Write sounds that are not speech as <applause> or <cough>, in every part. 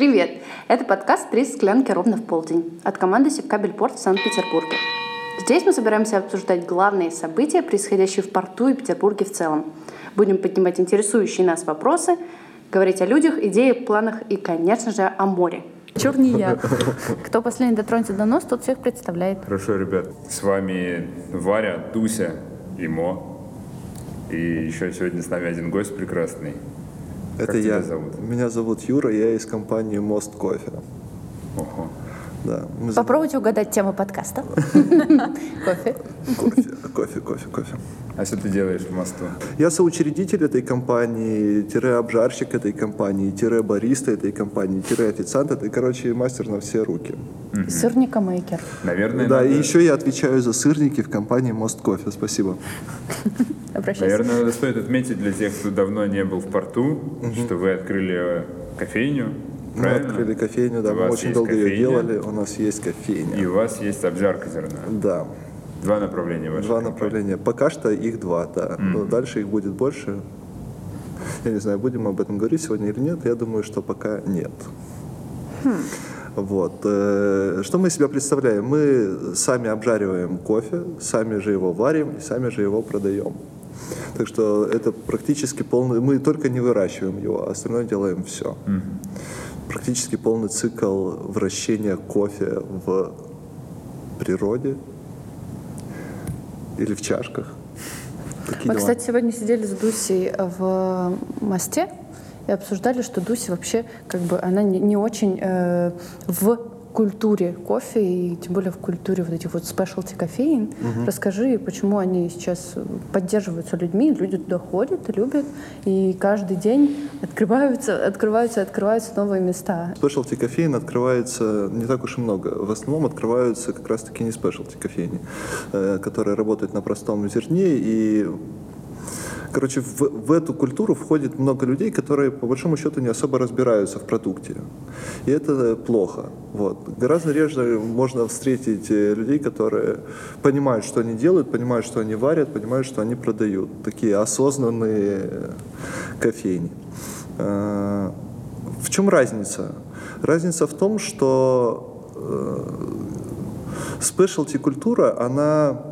Привет! Это подкаст «Три склянки ровно в полдень» от команды Севкабельпорт в Санкт-Петербурге. Здесь мы собираемся обсуждать главные события, происходящие в порту и Петербурге в целом. Будем поднимать интересующие нас вопросы, говорить о людях, идеях, планах и, конечно же, о море. Чур не я. Кто последний дотронется до нос, тот всех представляет. Хорошо, ребят. С вами Варя, Дуся и Мо. И еще сегодня с нами один гость прекрасный. Это как я. Тебя зовут? Меня зовут Юра, я из компании Мост Кофе. Ого. Да. мы Попробуйте угадать тему подкаста. <laughs> Кофе. Кофе, кофе, кофе, кофе. А что ты делаешь в мосту? Я соучредитель этой компании, тире обжарщик этой компании, тире бариста этой компании, тире официант этой, короче, мастер на все руки. Сырника мейкер. Наверное, да, и еще я отвечаю за сырники в компании Мост Кофе. Спасибо. <laughs> Наверное, стоит отметить для тех, кто давно не был в порту, что вы открыли кофейню. Мы правильно? открыли кофейню, да, У мы очень долго ее кофейня, делали, у нас есть кофейня. И у вас есть обжарка зерна. Да, Два направления вашей два компании. направления. Пока что их два, да. Но дальше их будет больше. Я не знаю, будем мы об этом говорить сегодня или нет. Я думаю, что пока нет. Вот. э, Что мы из себя представляем? Мы сами обжариваем кофе, сами же его варим и сами же его продаем. Так что это практически полный... Мы только не выращиваем его, а остальное делаем все. Практически полный цикл вращения кофе в природе или в чашках. Такие Мы, дела. кстати, сегодня сидели с Дусей в мосте и обсуждали, что Дуся вообще, как бы, она не, не очень э, в культуре кофе и тем более в культуре вот этих вот спешлти кофеин. Расскажи, почему они сейчас поддерживаются людьми, люди туда ходят, любят, и каждый день открываются, открываются, открываются новые места. Спешлти кофеин открывается не так уж и много. В основном открываются как раз-таки не спешлти кофейни, э, которые работают на простом зерне. И, короче, в, в эту культуру входит много людей, которые по большому счету не особо разбираются в продукте. И это плохо. Вот. Гораздо реже можно встретить э, людей, которые понимают, что они делают, понимают, что они варят, понимают, что они продают. Такие осознанные э, кофейни. Э, В чем разница? Разница в том, что спешлти культура, она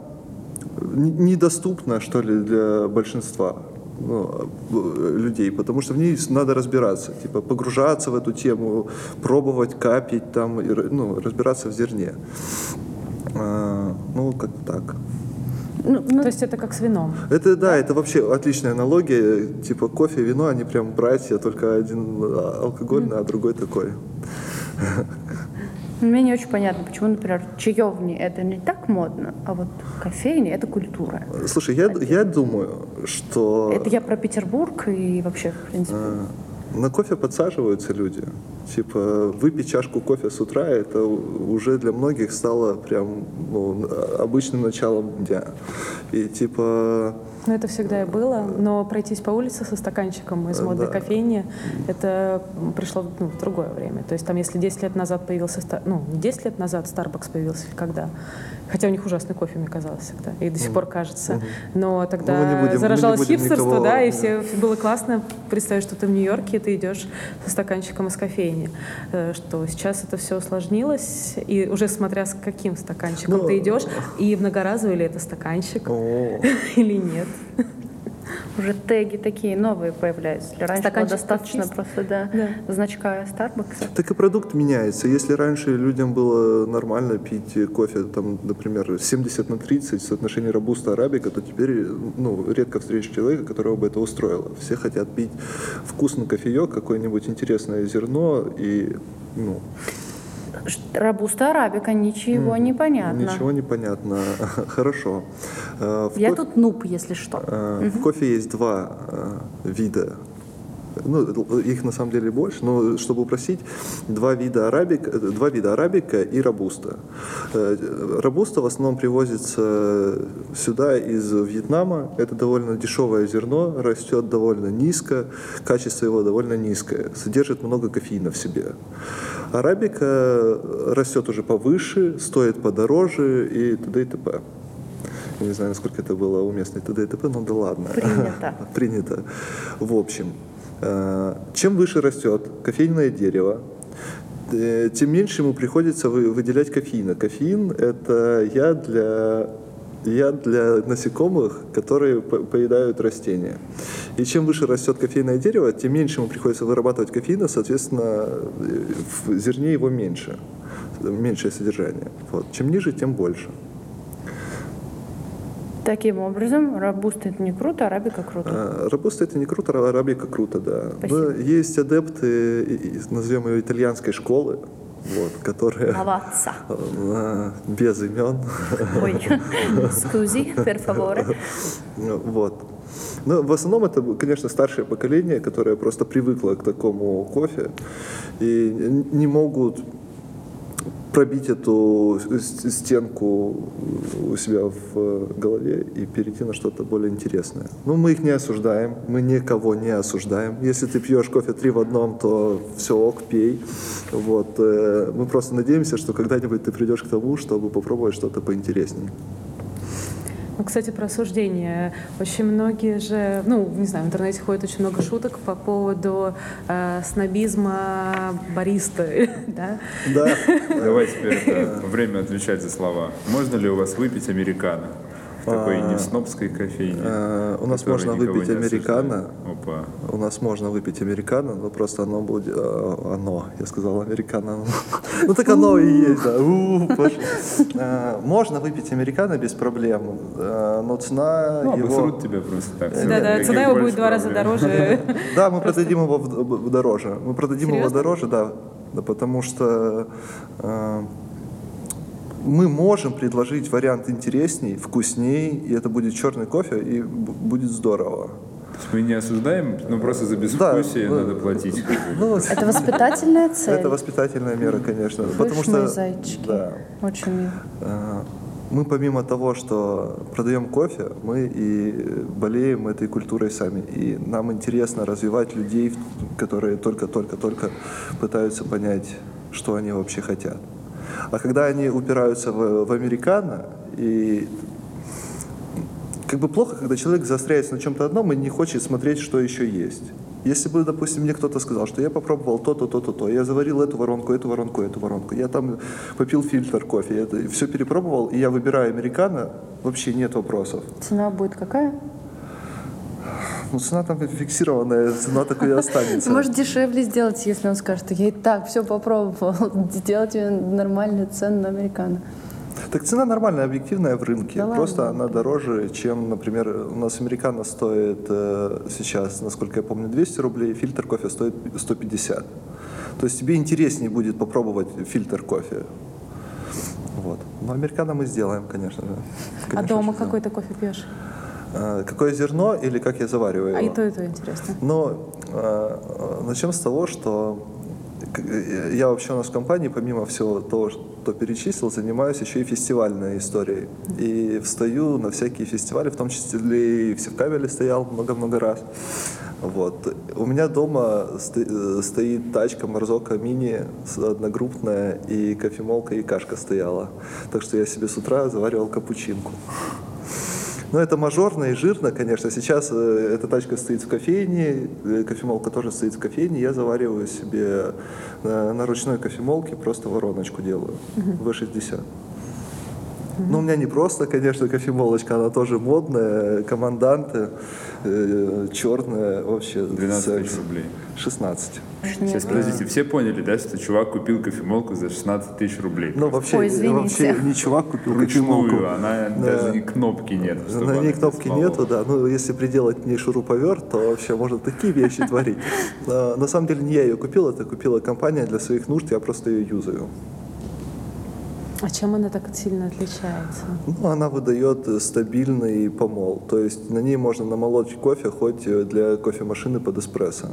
недоступна, что ли, для большинства ну, э, людей, потому что в ней надо разбираться, типа погружаться в эту тему, пробовать капить там, и, ну, разбираться в зерне. А, ну, как так. Ну, ну, То есть это как с вином. Это да, это вообще отличная аналогия. Типа кофе и вино, они прям братья, только один а, алкогольный, а другой такой. Мне не очень понятно, почему, например, чаевни это не так модно, а вот кофейни это культура. Слушай, я, я думаю, что Это я про Петербург и вообще, в принципе. а, на кофе подсаживаются люди. Типа выпить чашку кофе с утра, это уже для многих стало прям ну, обычным началом дня. И типа Ну, это всегда и было, но пройтись по улице со стаканчиком из модной Да. кофейни, это пришло ну, в другое время. То есть там, если 10 лет назад появился, ну, не 10 лет назад Starbucks появился, когда, хотя у них ужасный кофе, мне казалось всегда, и до сих пор кажется, но тогда Ну, будем- заражалось хипстерство, никого- да, и все было классно. Представить, что ты в Нью-Йорке, и ты идешь со стаканчиком из кофейни, Э, что сейчас это все усложнилось, и уже смотря с каким стаканчиком Ну, ты идешь, и многоразовый ли это стаканчик, <laughs> или нет. Уже теги такие новые появляются. Раньше было Стаканчик достаточно просто да, Да. значка Starbucks. Так и продукт меняется. Если раньше людям было нормально пить кофе, там, например, 70 на 30 соотношение робуста арабика, то теперь ну, редко встречаешь человека, которого бы это устроило. Все хотят пить вкусный кофеек, какое-нибудь интересное зерно и ну, Робуста арабика, ничего не понятно. ничего не понятно. <laughs> Хорошо. Э, в Я кофе- тут нуб, если что. Э, В кофе есть два э, вида. Ну, их на самом деле больше, но чтобы упростить, два вида, арабик, э, два вида арабика и робуста. Э, Робуста в основном привозится сюда из Вьетнама. Это довольно дешевое зерно, растет довольно низко, качество его довольно низкое, содержит много кофеина в себе. Арабика растет уже повыше, стоит подороже и т.д. и т.п. Я не знаю, насколько это было уместно и т.д. и т.п., но да ладно. Принято. <laughs> Принято. В общем, чем выше растет кофейное дерево, э, тем меньше ему приходится вы- выделять кофеина. Кофеин – это яд для, яд для насекомых, которые по- поедают растения. И чем выше растет кофейное дерево, тем меньше ему приходится вырабатывать кофеина, соответственно, э, в зерне его меньше, меньшее содержание. Вот. Чем ниже, тем больше. Таким образом, робуста это не круто, а арабика круто. А, Робуста это не круто, а арабика круто, да. Спасибо. Но есть адепты, назовем ее итальянской школы, вот, которые э, <laughs> без имен. Ой, <laughs> скузи, favore. Ну, Вот. Но в основном это, конечно, старшее поколение, которое просто привыкло к такому кофе и не могут пробить эту стенку у себя в голове и перейти на что-то более интересное. Ну, мы их не осуждаем, мы никого не осуждаем. Если ты пьешь кофе три в одном, то все ок, пей. Вот. э, Мы просто надеемся, что когда-нибудь ты придешь к тому, чтобы попробовать что-то поинтереснее. Ну, кстати, про осуждение. Очень многие же, ну, не знаю, в интернете ходит очень много шуток по поводу э, снобизма баристы, <laughs> да? Да, Давай теперь это время отвечать за слова. Можно ли у вас выпить американо? Такой не в снобской кофейне. э, у нас можно выпить американо. Опа. У нас можно выпить американо, но просто оно будет... э, Оно, я сказал американо. <laughs> Ну так оно и есть, да. Э, Можно выпить американо без проблем, но цена Ну, его... обосрут тебя просто так. Да-да, цена его будет в два раза дороже. <laughs> Да, мы продадим его дороже. Мы продадим его дороже, да. Да, потому что э, мы можем предложить вариант интересней, вкусней, и это будет черный кофе, и будет здорово. То есть Мы не осуждаем, но просто за безвкусие ну, надо платить. Ну, Это воспитательная цель. это воспитательная мера, конечно. Вы потому что зайчики. да, Очень мило. э, мы помимо того, что продаем кофе, мы и болеем этой культурой сами. И нам интересно развивать людей, которые только-только-только пытаются понять, что они вообще хотят. А когда они упираются в, в американо и как бы плохо, когда человек заостряется на чем-то одном и не хочет смотреть, что еще есть. Если бы, допустим, мне кто-то сказал, что я попробовал то-то, то-то, то, я заварил эту воронку, эту воронку, эту воронку, я там попил фильтр кофе, я это все перепробовал, и я выбираю американо, вообще нет вопросов. Цена будет какая? Ну, цена там фиксированная, цена такой и останется. Может дешевле сделать, если он скажет, я и так все попробовал, <laughs> сделать нормальную цену на американо. Так цена нормальная, объективная в рынке. Да Просто ладно? она дороже, чем, например, у нас американо стоит э, сейчас, насколько я помню, 200 рублей, фильтр кофе стоит 150. То есть тебе интереснее будет попробовать фильтр кофе. Вот. Но американо мы сделаем, конечно же. А Конечно дома же, какой ты кофе пьешь? Э, Какое зерно или как я завариваю А его? и то, и то интересно. Но э, э, начнем с того, что э, я вообще у нас в компании, помимо всего того, что перечислил, занимаюсь еще и фестивальной историей. И встаю на всякие фестивали, в том числе и в Севкабеле стоял много-много раз. Вот. У меня дома э, стоит тачка Марзока Мини одногруппная, и кофемолка, и кашка стояла. Так что я себе с утра заваривал капучинку. Ну, это мажорно и жирно, конечно. Сейчас э, эта тачка стоит в кофейне, э, кофемолка тоже стоит в кофейне. Я завариваю себе э, на ручной кофемолке, просто вороночку делаю. В60. Ну, у меня не просто, конечно, кофемолочка, она тоже модная, команданты, э, черная, вообще. 12 тысяч рублей. 16. Сейчас, подождите, все поняли, да, что чувак купил кофемолку за 16 тысяч рублей? Ну, вообще, Ой, вообще не чувак купил кофемолку. Ручную, она Да. даже ни кнопки нет. На ней кнопки смолола. нету, да. Ну, если приделать к ней шуруповерт, то вообще можно такие вещи творить. <laughs> А, На самом деле не я ее купил, это купила компания для своих нужд, я просто ее юзаю. А чем она так сильно отличается? Ну, она выдает э, стабильный помол, то есть на ней можно намолоть кофе хоть э, для кофемашины под эспрессо.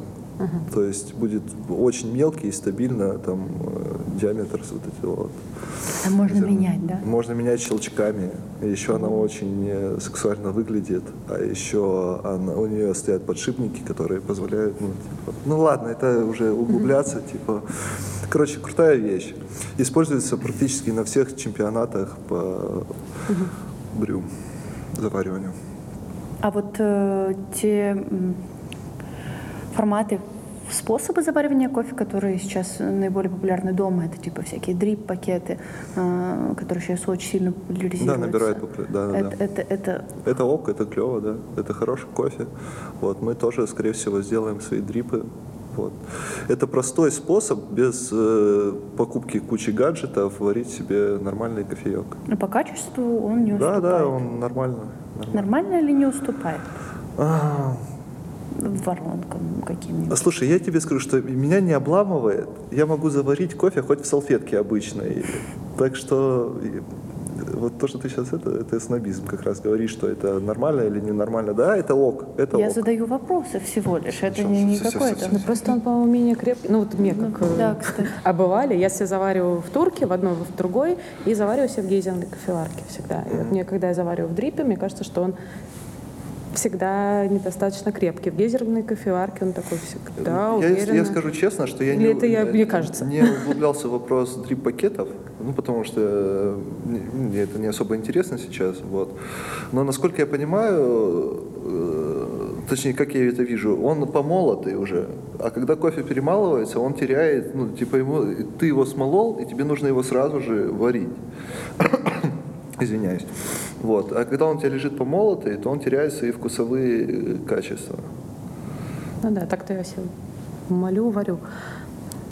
То есть будет очень мелкий и стабильно там э, диаметр вот эти вот. А можно менять, да? Можно менять щелчками. Еще она очень сексуально выглядит. А еще она, у нее стоят подшипники, которые позволяют... Ну, типа, ну ладно, это уже углубляться. Типа. Короче, крутая вещь. Используется практически на всех чемпионатах по брю завариванию. А вот э, те форматы способы заваривания кофе, которые сейчас наиболее популярны дома. Это типа всякие дрип-пакеты, э, которые сейчас очень сильно Да, популяризируются. набирает популя- да, да, это, да. это, это Это ок, это клево, да. Это хороший кофе. Вот, мы тоже, скорее всего, сделаем свои дрипы. Вот. Это простой способ без э, покупки кучи гаджетов варить себе нормальный кофеек. ну, по качеству он не Да, уступает. да, он нормально. нормально. Нормально или не уступает А, воронкам каким-нибудь? Слушай, я тебе скажу, что меня не обламывает. Я могу заварить кофе хоть в салфетке обычной. Так что вот то, что ты сейчас это, это снобизм как раз говоришь, что это нормально или ненормально. Да, это ок, это Я ок. задаю вопросы всего лишь. Это Всё, не, не всё, всё, какое-то... Ну, просто он, по-моему, менее крепкий. Ну, вот мне как э, да, кстати. <laughs> обывали. Я себе завариваю в турке, в одной, в другой, и завариваю себе в гейзерной кофеварке всегда. И вот мне, когда я завариваю в дрипе, мне кажется, что он всегда недостаточно крепкий. В гейзерной кофеварке он такой всегда я, уверенно. я скажу честно, что я Или не, это я- мне кажется? не углублялся в вопрос дрип-пакетов, ну, потому что э, мне- мне это не особо интересно сейчас. Вот. Но, насколько я понимаю, э, точнее, как я это вижу, он помолотый уже. А когда кофе перемалывается, он теряет, ну, типа, ему, ты его смолол, и тебе нужно его сразу же варить. <coughs> Извиняюсь. Вот. А когда он у тебя лежит помолотый, то он теряет свои вкусовые э, качества. Ну да, так-то я себе молю, варю.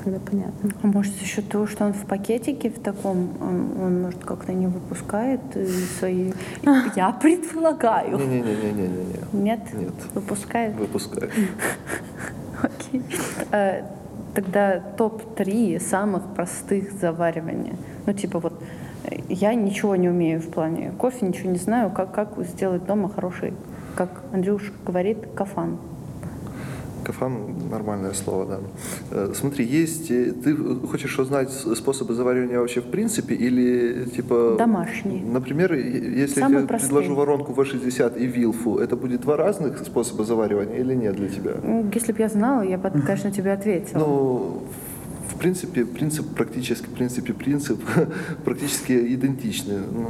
Тогда понятно. А Может, за счет того, что он в пакетике в таком, он, он, может, как-то не выпускает э, свои... <laughs> Я предполагаю. Не-не-не-не-не-не. Нет? Нет. Выпускает? Выпускай. <laughs> Окей. Э, Тогда топ-3 самых простых заваривания. Ну, типа вот я ничего не умею в плане кофе, ничего не знаю, как, как сделать дома хороший, как Андрюш говорит, кафан. Кафан – нормальное слово, да. Э, Смотри, есть... э, Ты хочешь узнать способы заваривания вообще в принципе или типа... Домашний. Например, если Самый я тебе простой. предложу воронку V60 и вилфу, это будет два разных способа заваривания или нет для тебя? Ну, Если бы я знала, я бы, конечно, тебе ответила. Ну, принципе, принцип практически, в принципе, принцип <laughs> практически идентичный. Ну,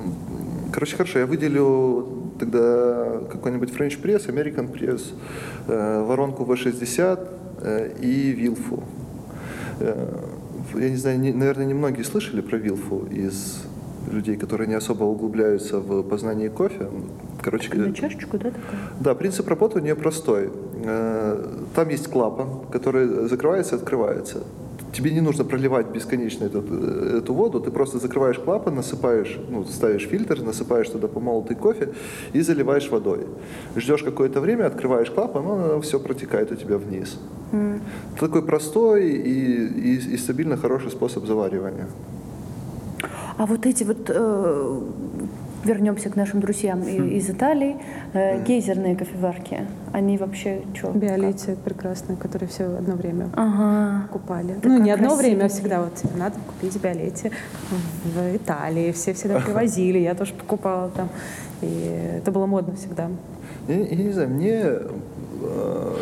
Короче, хорошо, я выделю тогда какой-нибудь French Press, American Press, э, воронку V60 э, и Вилфу. Э, Я не знаю, не- наверное, немногие слышали про Вилфу из людей, которые не особо углубляются в познание кофе. Короче, На чашечку, да, такая? да, принцип работы у нее простой. Там есть клапан, который закрывается и открывается. Тебе не нужно проливать бесконечно этот, э, эту воду, ты просто закрываешь клапан, насыпаешь, ну, ставишь фильтр, насыпаешь туда помолотый кофе и заливаешь водой. Ждешь какое-то время, открываешь клапан, оно все протекает у тебя вниз. Такой простой и, и- и стабильно хороший способ заваривания. А вот эти вот, э, вернемся к нашим друзьям и- из Италии, э, гейзерные кофеварки, они вообще что? Биолития прекрасная, которые все одно время Ага. Такая ну, не одно время, а всегда вот тебе надо купить биолетти в Италии. Все всегда <laughs> привозили, я тоже покупала там. И это было модно всегда. Я, я не знаю, мне э,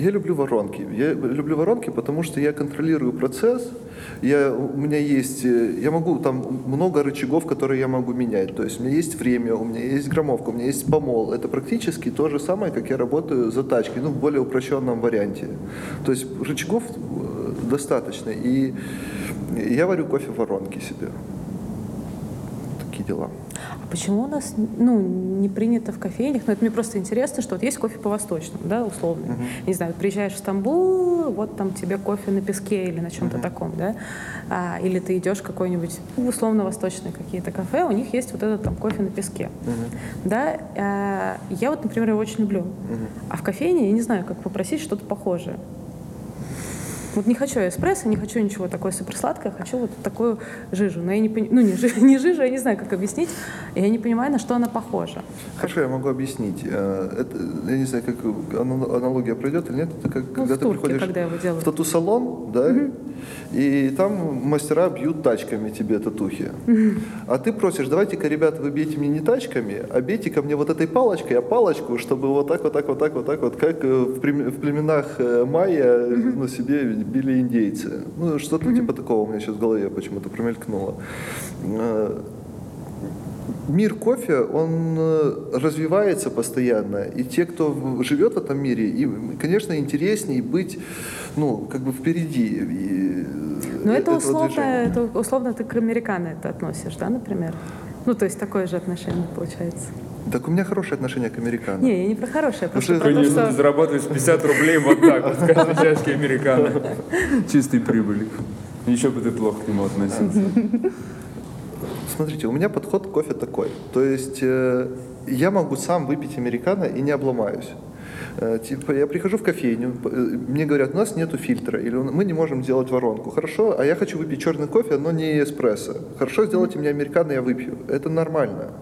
я люблю воронки. Я люблю воронки, потому что я контролирую процесс. Я, у меня есть, э, я могу там много рычагов, которые я могу менять. То есть у меня есть время, у меня есть громовка, у меня есть помол. Это практически то же самое, как я работаю за тачкой, ну в более упрощенном варианте. То есть рычагов э, достаточно. И я варю кофе в воронке себе. Такие дела. А почему у нас ну, не принято в кофейнях? Ну, это мне просто интересно, что вот есть кофе по-восточному, да, условно. Не знаю, приезжаешь в Стамбул, вот там тебе кофе на песке или на чем-то таком, да. А, или ты идешь в какой-нибудь ну, условно-восточные какие-то кафе, у них есть вот этот там кофе на песке. Да, а, я вот, например, его очень люблю. А в кофейне я не знаю, как попросить что-то похожее. Вот не хочу эспрессо, не хочу ничего такое суперсладкое, хочу вот такую жижу. Но я не понимаю, ну не, жи- <laughs> не жижу, я не знаю, как объяснить. Я не понимаю, на что она похожа. Хорошо, я могу объяснить. Э, Это, я не знаю, как ана- аналогия пройдет или нет. Это как когда Ну, в ты турке, приходишь когда его делают. в тату-салон, да, и там мастера бьют тачками тебе татухи. А ты просишь, давайте-ка, ребята, вы бейте мне не тачками, а бейте ко мне вот этой палочкой, а палочку, чтобы вот так, вот так, вот так, вот так, вот, как э, в, племе- в племенах э, майя э, на себе били индейцы. Ну, что-то типа такого у меня сейчас в голове почему-то промелькнуло. Э, мир кофе, он э, развивается постоянно, и те, кто живет в этом мире, им, конечно, интереснее быть, ну, как бы впереди. э, Но это условно, движения. это условно ты к американо это относишь, да, например? Ну, то есть такое же отношение получается. Так у меня хорошее отношение к американо. Не, я не про хорошее, просто что про то, что... зарабатываешь 50 рублей вот так вот каждой <laughs> чашки американо. Чистой прибыли. Еще бы ты плохо к нему относился. Смотрите, у меня подход к кофе такой. То есть э, я могу сам выпить американо и не обломаюсь. Э, Типа, я прихожу в кофейню, э, мне говорят, у нас нету фильтра, или мы не можем делать воронку. Хорошо, а я хочу выпить черный кофе, но не эспрессо. Хорошо, сделайте мне американо, я выпью. Это нормально.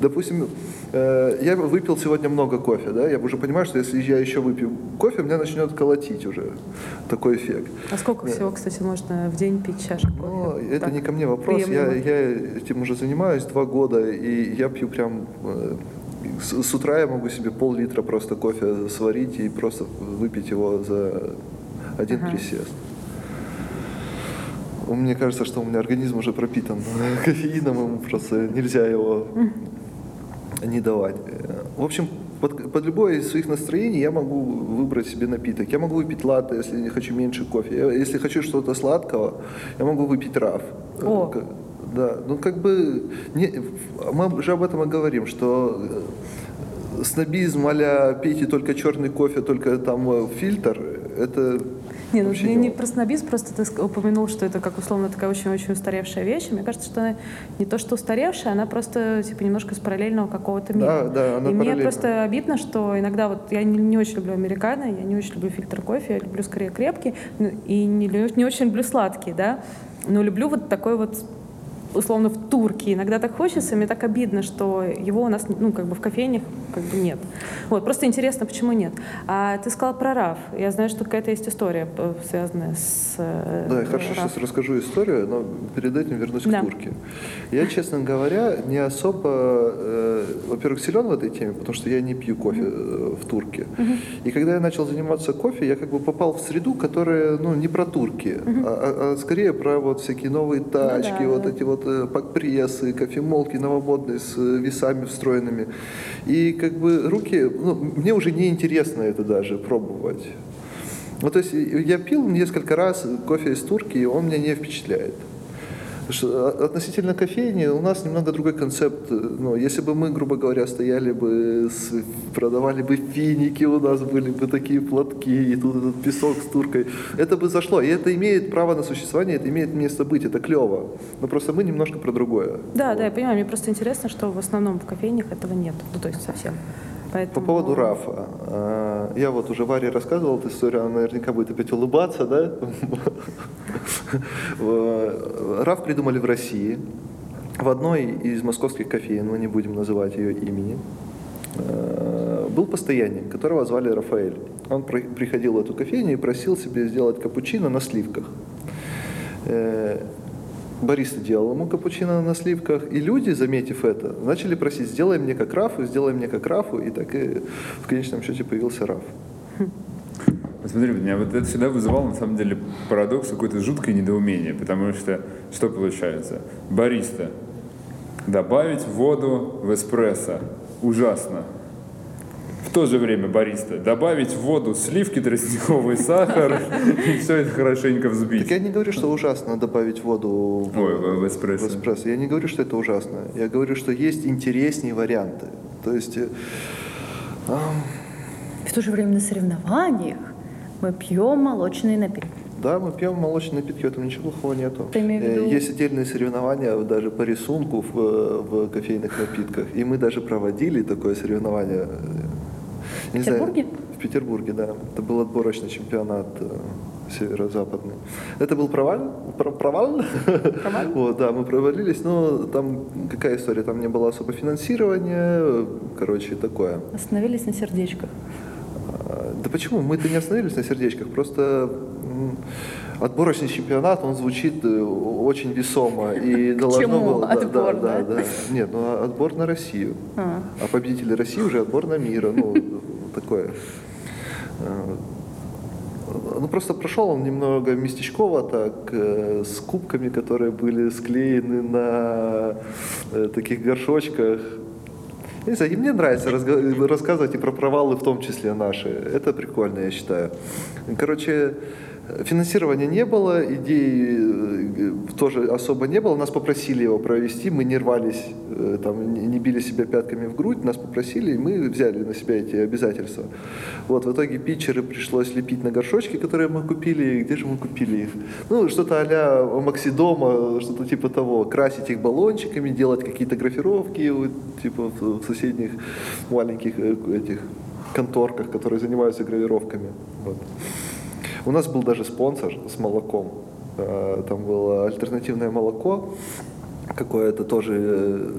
Допустим, э, я выпил сегодня много кофе, да, я уже понимаю, что если я еще выпью кофе, меня начнет колотить уже. Такой эффект. А сколько всего, кстати, можно в день пить чашек Ну, кофе? это Так, не ко мне вопрос. Я, приемлемо. я этим уже занимаюсь два года, и я пью прям... э, С, с утра я могу себе пол-литра просто кофе сварить и просто выпить его за один Ага. присест. Мне кажется, что у меня организм уже пропитан <laughs> кофеином, ему просто нельзя его не давать. Э, В общем, под, под любое из своих настроений я могу выбрать себе напиток. Я могу выпить латте, если не хочу меньше кофе. Я- если хочу что-то сладкого, я могу выпить раф. Э, О. к- Да, ну как бы не, мы же об этом и говорим, что э, снобизм а пейте только черный кофе, только там э, фильтр, это Не, ну, не, не про снобизм, просто ты упомянул, что это как условно такая очень-очень устаревшая вещь. Мне кажется, что она не то, что устаревшая, она просто типа немножко из параллельного какого-то мира. Да, да, она И мне просто обидно, что иногда вот я не, не очень люблю американо, я не очень люблю фильтр кофе, я люблю скорее крепкий ну, и не, не очень люблю сладкий, да. Но люблю вот такой вот условно в турке. Иногда так хочется, мне так обидно, что его у нас, ну, как бы в кофейнях как бы нет. Вот, просто интересно, почему нет. А ты сказал про РАФ. Я знаю, что какая-то есть история, э, связанная с э, Да, я хорошо РАФ. сейчас расскажу историю, но перед этим вернусь Да. к турке. Я, честно говоря, не особо, э, во-первых, силен в этой теме, потому что я не пью кофе э, в турке. И когда я начал заниматься кофе, я как бы попал в среду, которая, ну, не про турки, а, а- а скорее про вот всякие новые тачки, Ну да, вот да. эти вот э, пак-прессы, кофемолки новомодные с э, весами встроенными. И как бы руки, ну, мне уже не интересно это даже пробовать. Ну, то есть э, я пил несколько раз кофе из турки, и он меня не впечатляет. Что, а- относительно кофейни у нас немного другой концепт. Ну, если бы мы, грубо говоря, стояли бы, с- продавали бы финики, у нас были бы такие платки, и тут этот песок с туркой, это бы зашло. И это имеет право на существование, это имеет место быть, это клево. Но просто мы немножко про другое. Да, Вот. да, я понимаю. Мне просто интересно, что в основном в кофейнях этого нет. Ну, то есть совсем. По Поэтому... поводу Рафа. А, Я вот уже Варе рассказывал эту историю, она наверняка будет опять улыбаться, да? <laughs> Э, Раф придумали в России. В одной из московских кофеин, мы не будем называть ее имени, э, был постоянник, которого звали Рафаэль. Он при- приходил в эту кофейню и просил себе сделать капучино на сливках. Бариста делал ему капучино на сливках, и люди, заметив это, начали просить, сделай мне как Рафу, сделай мне как Рафу, и так и в конечном счете появился Раф. Смотри, меня вот это всегда вызывало, на самом деле, парадокс, какое-то жуткое недоумение, потому что что получается? Бариста. Добавить воду в эспрессо. Ужасно. В то же время бариста. Добавить в воду сливки, тростниковый сахар, <laughs> и все это хорошенько Так взбить. я не говорю, что ужасно добавить воду в, Ой, в- в эспрессо. в эспрессо. Я не говорю, что это ужасно. Я говорю, что есть интереснее варианты. То есть э, В то же время на соревнованиях мы пьем молочные напитки. Да, мы пьем молочные напитки, в этом ничего плохого нету. Э, виду- Есть отдельные соревнования даже по рисунку в, э, в кофейных напитках. И мы даже проводили такое соревнование. Э, не В знаю, Петербурге? в Петербурге, да. Это был отборочный чемпионат э, северо-западный. Это был провал? Про- провал? <laughs> Вот, да, мы провалились, но там какая история? Там не было особо финансирования, короче, такое. Остановились на сердечках. А, Да почему? Мы-то не остановились на сердечках, просто отборочный чемпионат, он звучит э, очень весомо. <laughs> И должно чему было- отбор, да, да? да, да. Нет, ну а отбор на Россию. А. А победители России уже отбор на мира. Ну, такое. А, Ну, просто прошел он немного местечково, так, э, с кубками, которые были склеены на э, таких горшочках. Не знаю, и мне нравится рассказывать и про провалы в том числе наши. Это прикольно, я считаю. Короче, Финансирования не было, идей э, тоже особо не было. Нас попросили его провести, мы не рвались, э, там, не били себя пятками в грудь, нас попросили, и мы взяли на себя эти обязательства. Вот, в итоге питчеры пришлось лепить на горшочки, которые мы купили. Где же мы купили их? Ну, что-то а-ля Максидома, что-то типа того. Красить их баллончиками, делать какие-то графировки, вот, типа в в соседних маленьких э, этих конторках, которые занимаются гравировками. Вот. У нас был даже спонсор с молоком. Э, Там было альтернативное молоко, какое-то тоже э,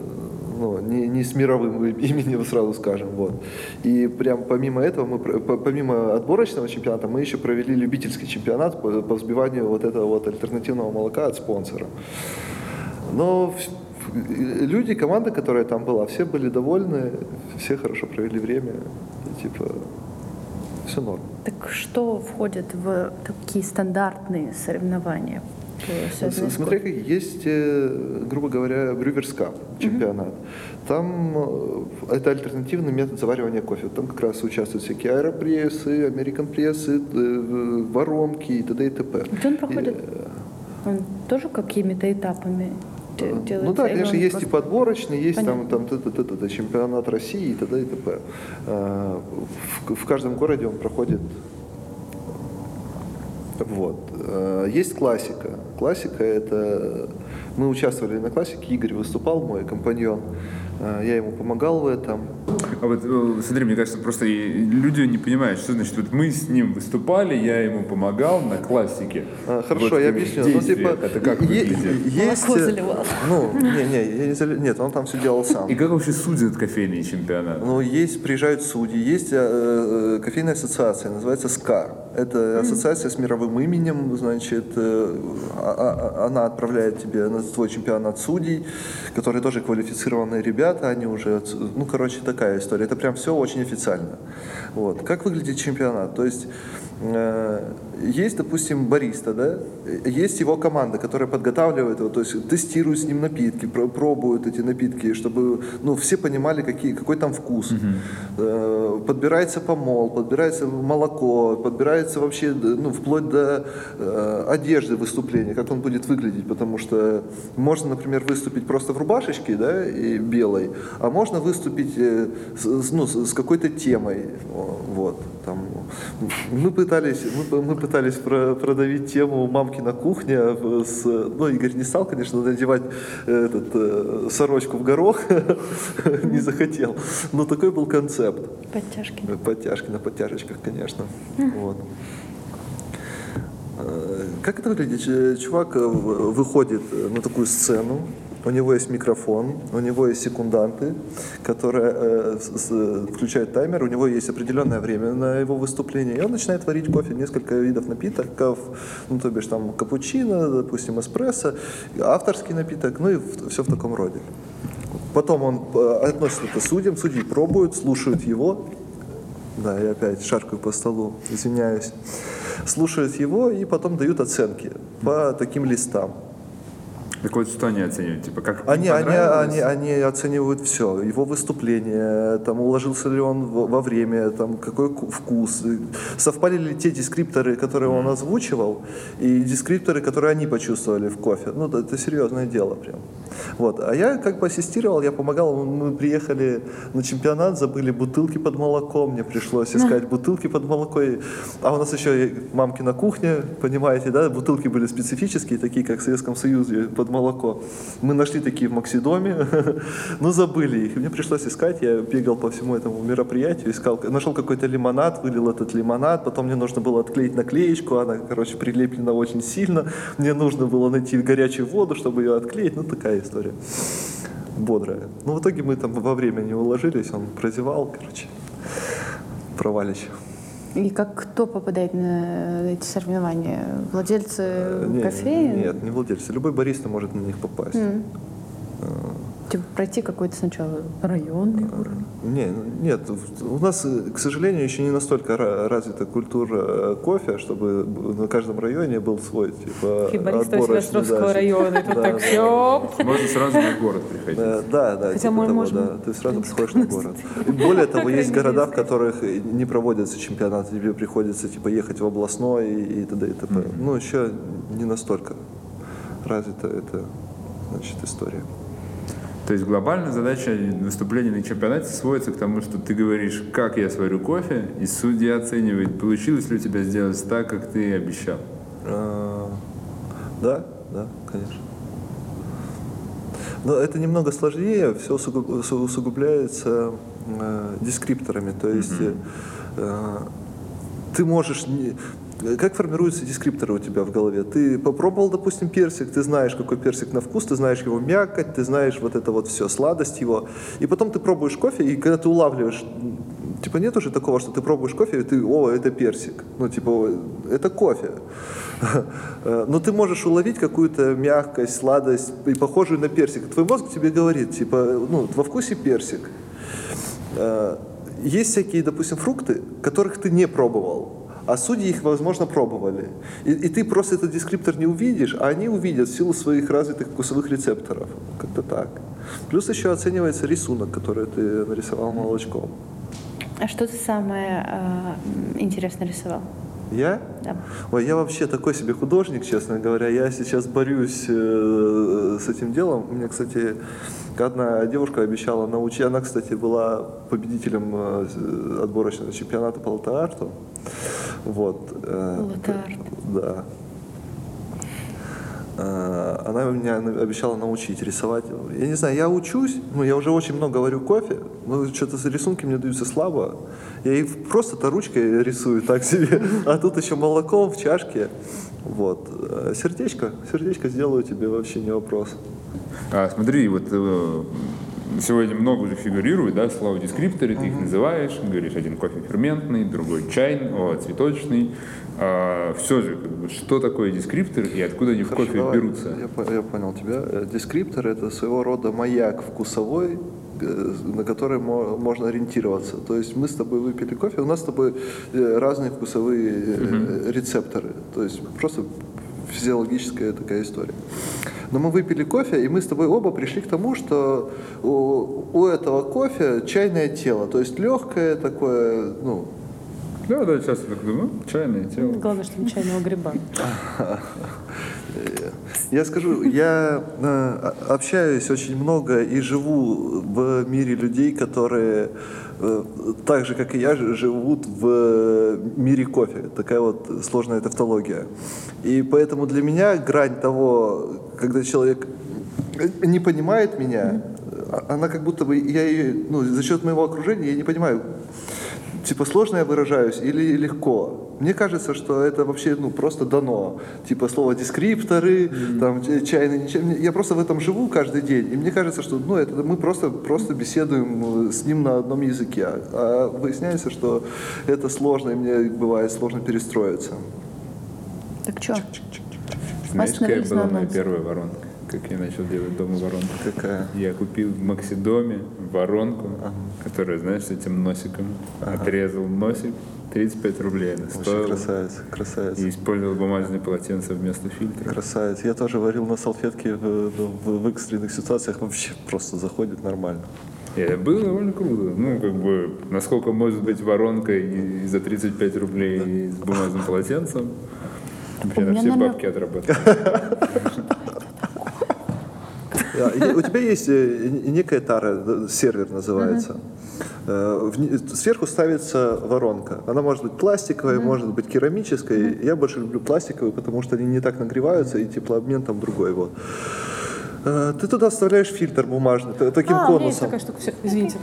ну, не, не с мировым <laughs> именем, сразу скажем. Вот. И прям помимо этого, мы, помимо отборочного чемпионата, мы еще провели любительский чемпионат по, по взбиванию вот этого вот альтернативного молока от спонсора. Но э, люди, команда, которая там была, все были довольны, все хорошо провели время. И, типа, все норм. Что входит в такие стандартные соревнования? по связанные с Смотря кофе? как есть, э, грубо говоря, Brewers Cup чемпионат. Там э, это альтернативный метод заваривания кофе. Там как раз участвуют всякие аэропрессы, американ прессы, воронки и т.д. и т.п. Где он проходит? И, э, Он тоже какими-то этапами делается? Ну да, конечно, он есть просто- типа отборочный, есть там, Понятно. там т- т- т- т- чемпионат России и т.д. и т.п. Э, В, в каждом городе он проходит. Вот. Э, Есть классика. Классика это... Мы участвовали на классике, Игорь выступал, мой компаньон. Э, Я ему помогал в этом. А вот э, смотри, мне кажется, просто люди не понимают, что значит, вот мы с ним выступали, я ему помогал на классике. А, Хорошо, Вот я в объясню. Ну, действиях типа, это как е- выглядит? есть... Ну, не, не, я не зали- нет, он там все делал сам. И как вообще судят кофейный чемпионат? Ну, есть, приезжают судьи, есть э, э, кофейная ассоциация, называется СКАР. Это ассоциация с мировым именем, значит, э, а- а- она отправляет тебе на твой чемпионат судей, которые тоже квалифицированные ребята, они уже, ну, короче, такая история. Это прям все очень официально. Вот. Как выглядит чемпионат? То есть есть, допустим, бариста, да, есть его команда, которая подготавливает его, то есть тестирует с ним напитки, про- пробуют эти напитки, чтобы, ну, все понимали, какие, какой там вкус. Э, Подбирается помол, подбирается молоко, подбирается вообще, д- ну, вплоть до э, одежды выступления, как он будет выглядеть, потому что можно, например, выступить просто в рубашечке, да, и белой, а можно выступить э, с, ну, с какой-то темой, вот, там. <laughs> Мы пытались, мы, мы пытались про- продавить тему мамки на кухне, в- с, ну, Игорь не стал, конечно, надевать э, этот, э, сорочку в горох, <laughs> не захотел, но такой был концепт. Подтяжки. Подтяжки на подтяжечках, конечно. Вот. Э, Как это выглядит? Чувак э, выходит э, на такую сцену, у него есть микрофон, у него есть секунданты, которые э, с- включают таймер, у него есть определенное время на его выступление, и он начинает варить кофе, несколько видов напитков, ну, то бишь там капучино, допустим, эспрессо, авторский напиток, ну и все в таком роде. Потом он э, относит это судьям, судьи пробуют, слушают его, да, я опять шаркаю по столу, извиняюсь. Слушают его и потом дают оценки по таким листам. Так вот, что они оценивают? Типа, как Они, они, они, они оценивают все. Его выступление, там, уложился ли он во, во время, там, какой ку- вкус. Совпали ли те дескрипторы, которые он озвучивал, и дескрипторы, которые они почувствовали в кофе. Ну, это, это серьезное дело прям. Вот. А я как бы ассистировал, я помогал. Мы приехали на чемпионат, забыли бутылки под молоком, мне пришлось искать бутылки под молоко. И- А у нас еще и мамки на кухне, понимаете, да, бутылки были специфические, такие, как в Советском Союзе, под молоко. Мы нашли такие в Максидоме, <laughs> но забыли их. Мне пришлось искать, я бегал по всему этому мероприятию, искал, нашел какой-то лимонад, вылил этот лимонад, потом мне нужно было отклеить наклеечку, она, короче, прилеплена очень сильно. Мне нужно было найти горячую воду, чтобы ее отклеить, ну такая история бодрая. Ну, в итоге мы там во время не уложились, он прозевал, короче, провалище. И как кто попадает на эти соревнования? Владельцы Э, не, кофеин? Нет, не владельцы. Любой бариста может на них попасть. М. Типа пройти какой-то сначала районный уровень. Не, ну, нет, у нас, э, к сожалению, еще не настолько ра- развита культура э, кофе, чтобы на каждом районе был свой, типа, Хибариста отборочный, Севастровского да, района. Тут так все. Можно сразу в город приходить. Э, Да, да, Хотя типа мы того, можем. Ты сразу приходишь на город. <laughs> И более <laughs> того, есть города, в которых не проводятся чемпионаты, тебе приходится типа ехать в областной и, и т.д. и т.п. Ну, еще не настолько развита эта значит, история. То есть глобальная задача выступления на чемпионате сводится к тому, что ты говоришь, как я сварю кофе, и судья оценивает, получилось ли у тебя сделать так, как ты обещал. А, Да, да, конечно. Но это немного сложнее, все усугубляется э, дескрипторами. То есть э, э, ты можешь... не- Как формируются дескрипторы у тебя в голове? Ты попробовал, допустим, персик, ты знаешь, какой персик на вкус, ты знаешь его мякоть, ты знаешь вот это вот все, сладость его. И потом ты пробуешь кофе, и когда ты улавливаешь, типа нет уже такого, что ты пробуешь кофе, и ты, о, это персик. Ну, типа, «О, это кофе. <laughs> Но ты можешь уловить какую-то мягкость, сладость, и похожую на персик. Твой мозг тебе говорит, типа, ну, во вкусе персик. Э, Есть всякие, допустим, фрукты, которых ты не пробовал, а судьи их, возможно, пробовали. И, и ты просто этот дескриптор не увидишь, а они увидят в силу своих развитых вкусовых рецепторов. Как-то так. Плюс еще оценивается рисунок, который ты нарисовал молочком. А что ты самое э, интересное рисовал? Я? Да. Ой, я вообще такой себе художник, честно говоря. Я сейчас борюсь э, с этим делом. У меня, кстати, одна девушка обещала научить. Она, кстати, была победителем э, отборочного чемпионата по латте-арту. Вот. э, Латте-арт. Да. Э, Она меня обещала научить рисовать. Я не знаю, я учусь, ну, я уже очень много варю кофе, но что-то за рисунки мне даются слабо. Я их просто-то ручкой рисую так себе, а тут еще молоком в чашке. Вот. Э, Сердечко, сердечко сделаю тебе вообще не вопрос. А смотри, вот э, сегодня много уже фигурирует, да, слова дескрипторы, ты их называешь, говоришь, один кофе ферментный, другой чайный, о, цветочный. все же, что такое дескриптор и откуда они в Хорошо, кофе давай. берутся? Я, я понял тебя. Э, Дескриптор это своего рода маяк вкусовой, э, на который мо- можно ориентироваться. То есть мы с тобой выпили кофе, у нас с тобой э, разные вкусовые э, рецепторы. То есть просто физиологическая такая история. Но мы выпили кофе, и мы с тобой оба пришли к тому, что у, у этого кофе чайное тело, то есть легкое такое, ну, Да, да, сейчас я так думаю, ну, чайное тело. Главное, что не чайного гриба. Я скажу, я э, общаюсь очень много и живу в мире людей, которые э, так же, как и я, живут в мире кофе. Такая вот сложная тавтология. И поэтому для меня грань того, когда человек не понимает меня, а- она как будто бы, я ее, ну, за счет моего окружения, я не понимаю, Типа сложно я выражаюсь или легко? Мне кажется, что это вообще ну, просто дано. Типа слово дескрипторы, там ч- чайный, ничем. Я просто в этом живу каждый день. И мне кажется, что ну, это, мы просто, просто беседуем э, с ним на одном языке. А выясняется, что это сложно, и мне бывает сложно перестроиться. Так что? Знаешь, какая была моя первая воронка? Как я начал делать дома воронку? Какая? Я купил в Максидоме воронку, которая, знаешь, с этим носиком. Отрезал носик, 35 рублей она Вообще стоила. красавец, красавец. И использовал бумажное полотенце вместо фильтра. Красавец. Я тоже варил на салфетке в, в- в экстренных ситуациях. Вообще просто заходит нормально. И это было довольно круто. Ну, как бы, насколько может быть воронка и за 35 рублей и с бумажным полотенцем. Вообще на все номер- бабки отработали. <laughs> Да, и У тебя есть э, некая тара, да, сервер называется. Э, Сверху ставится воронка. Она может быть пластиковой, может быть керамической. Я больше люблю пластиковую, потому что они не так нагреваются, и теплообмен там другой. Вот. Э, Ты туда вставляешь фильтр бумажный, таким А, у меня есть конусом. такая штука. Все, извините.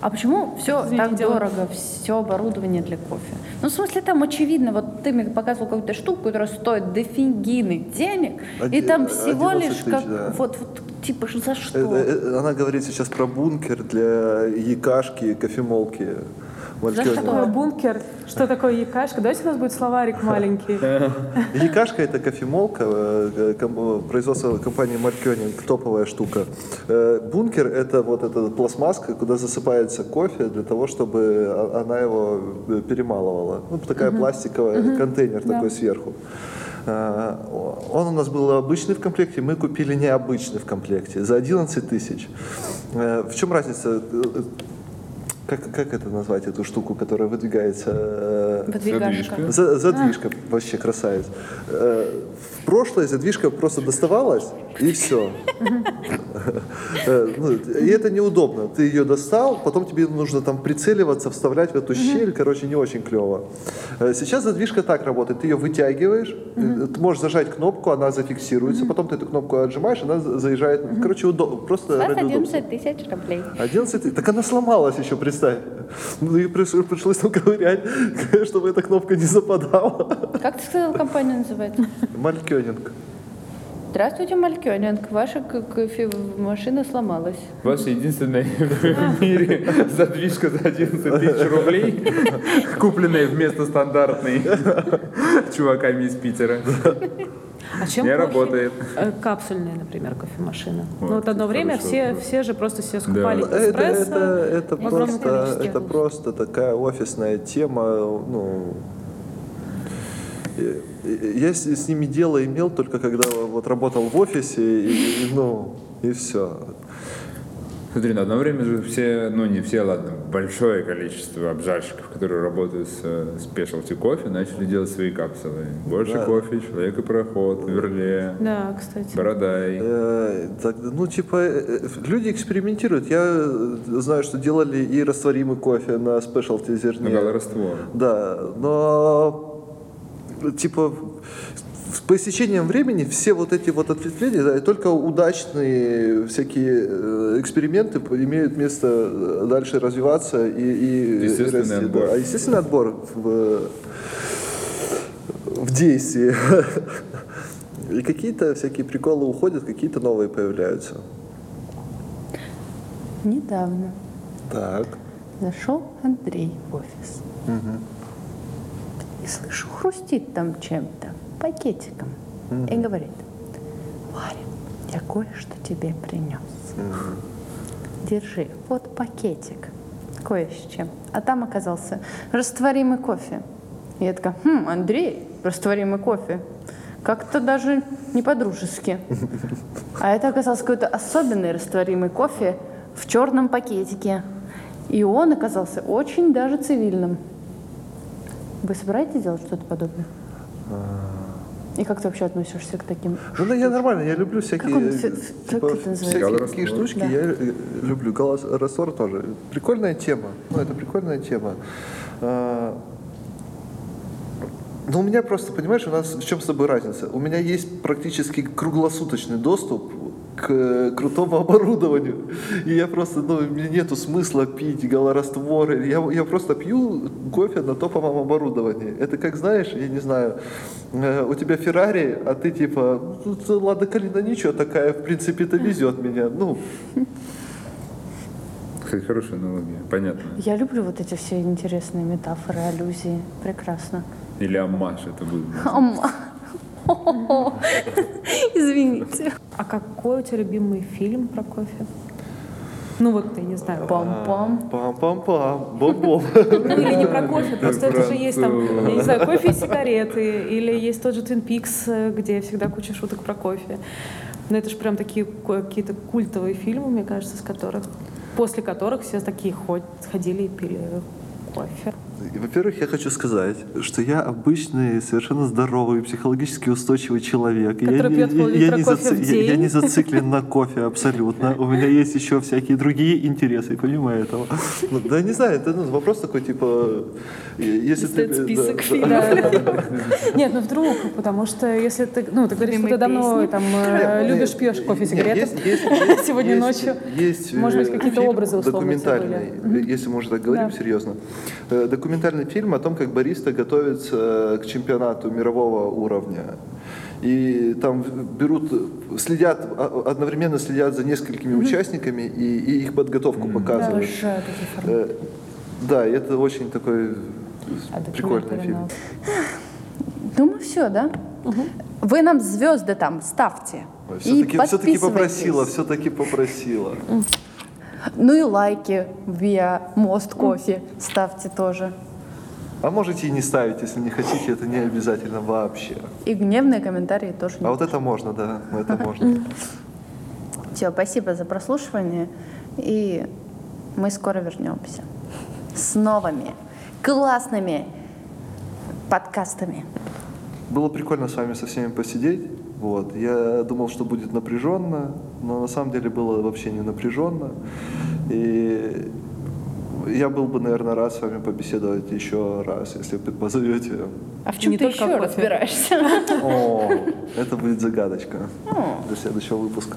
А почему все Извините, так дело. дорого, все оборудование для кофе? Ну, в смысле, там очевидно, вот ты мне показывал какую-то штуку, которая стоит дофигины денег, и Один- там всего 11 лишь тысяч, как, да. вот, вот, типа, за Э, что? э, Она говорит сейчас про бункер для якашки, кофемолки. Малькёнин. Что такое бункер? Что такое якашка? Давайте у нас будет словарик <laughs> маленький. Якашка это кофемолка, э, производство компании Маркёнинг, топовая штука. Э, Бункер это вот эта пластмасска, куда засыпается кофе для того, чтобы о- она его э, перемалывала. Ну, такая пластиковая, контейнер такой сверху. Э, Он у нас был обычный в комплекте, мы купили необычный в комплекте за 11 тысяч. Э, В чем разница? Э, Как, как это назвать, эту штуку, которая выдвигается? э. Задвижка. за- задвижка вообще красавец. Э, В прошлое задвижка просто доставалась и все. И это неудобно. Ты ее достал, потом тебе нужно там прицеливаться, вставлять в эту щель. Короче, не очень клево. Э, Сейчас задвижка так работает. Ты ее вытягиваешь, э, ты можешь зажать кнопку, она зафиксируется, потом ты эту кнопку отжимаешь, она за- заезжает. Короче, удобно. Просто удобства. 11 тысяч рублей. 11 тысяч? Так она сломалась еще, представь. Ну и приш- пришлось там ковырять, <laughs> чтобы эта кнопка не западала. Как ты сказал, компания называется? Малькёнинг. Здравствуйте, Малькёнинг. Ваша к- кофемашина сломалась. Ваша единственная <laughs> в мире задвижка за 11 тысяч рублей, купленная вместо стандартной <laughs> чуваками из Питера. А чем Не кофе? работает. Э, Капсульные, например, кофемашины. Вот, ну вот одно время хорошо. все, все же просто себе скупали Да. Это, эспрессо. это, это, огромном просто, это просто такая офисная тема. Ну, я с, с ними дело имел только когда вот работал в офисе, и, и, ну, и все. Смотри, на одно время же все, ну не все, ладно, большое количество обжарщиков, которые работают с э, спешлти кофе, начали делать свои капсулы. Больше Да. кофе, человек и проход, Верле, Да, кстати. Бородай. Э, так, ну, типа, э, э, люди экспериментируют. Я знаю, что делали и растворимый кофе на спешлти зерне. Ну, раствор. Да, но типа с по истечением времени все вот эти вот ответвления, да, и только удачные всякие э, эксперименты имеют место э, дальше развиваться и, и и Естественный расти, да. отбор. А естественный отбор в, в действии. <laughs> И какие-то всякие приколы уходят, какие-то новые появляются. Недавно Так. зашел Андрей в офис. И слышу, хрустит там чем-то, пакетиком. И говорит, Варя, я кое-что тебе принес. Держи, вот пакетик, кое с чем. А там оказался растворимый кофе. И я такая, хм, Андрей, растворимый кофе. Как-то даже не по-дружески. А это оказался какой-то особенный растворимый кофе в черном пакетике. И он оказался очень даже цивильным. Вы собираетесь делать что-то подобное? И как ты вообще относишься к таким? Ну, да, я нормально, я люблю всякие, Как он, э, типа, как это называется? всякие такие штучки, Да. я э, люблю. Голос, раствор тоже. Прикольная тема. Ну, это прикольная тема. А, Но у меня просто, понимаешь, у нас в чем с тобой разница? У меня есть практически круглосуточный доступ к э, крутому оборудованию. И я просто, ну, меня нету смысла пить галорастворы. Я, я просто пью кофе на топовом оборудовании. Это как, знаешь, я не знаю, э, у тебя Феррари, а ты типа, ну, Лада Калина ничего такая, в принципе, это везет <laughs> меня. Ну, Кстати, хорошая аналогия. Понятно. Я люблю вот эти все интересные метафоры, аллюзии. Прекрасно. Или аммаш это будет. Ама. <laughs> Извините. А какой у тебя любимый фильм про кофе? Ну вот, я не знаю. Пам-пам. пам-пам-пам, бом-бом. Ну или не про кофе, просто это же есть там, я не знаю, кофе и сигареты, или есть тот же Twin Peaks, где всегда куча шуток про кофе. Но это же прям такие какие-то культовые фильмы, мне кажется, с которых, после которых все такие ход- ходили и пили кофе. Во-первых, я хочу сказать, что я обычный, совершенно здоровый, психологически устойчивый человек. Я Который не- пьет я- пол-литра я не кофе в я- Я день. не зациклен на кофе абсолютно. У меня есть еще всякие другие интересы, помимо этого. Ну, Да, не знаю, это ну, вопрос такой, типа, э, если ты... Список да, фильмов. Да, да, да. Нет, ну вдруг, потому что если ты, ну, ты говоришь, что ты давно там э, любишь, пьешь кофе сигареты. <laughs> Сегодня ночью. Есть, Может быть, э, какие-то образы условно были. если мы уже так говорим Да. серьезно. Документальный фильм о том, как бариста готовится к чемпионату мирового уровня. И там берут, следят, а- одновременно следят за несколькими участниками и, и их подготовку показывают. Такие форматы. Э, Да, и это очень такой А прикольный фильм. Думаю, все, да? Вы нам звезды там ставьте. и Все-таки, все-таки попросила, все-таки попросила. Ну и лайки via Мост Кофе ставьте тоже. А можете и не ставить, если не хотите, это не обязательно вообще. И гневные комментарии тоже. А вот это можно, да, это <laughs> можно. Все, спасибо за прослушивание. И мы скоро вернемся с новыми классными подкастами. Было прикольно с вами со всеми посидеть. Вот. Я думал, что будет напряженно, но на самом деле было вообще не напряженно. И я был бы, наверное, рад с вами побеседовать еще раз, если вы позовете. А в чем Не ты только еще разбираешься? О, это будет загадочка для следующего выпуска.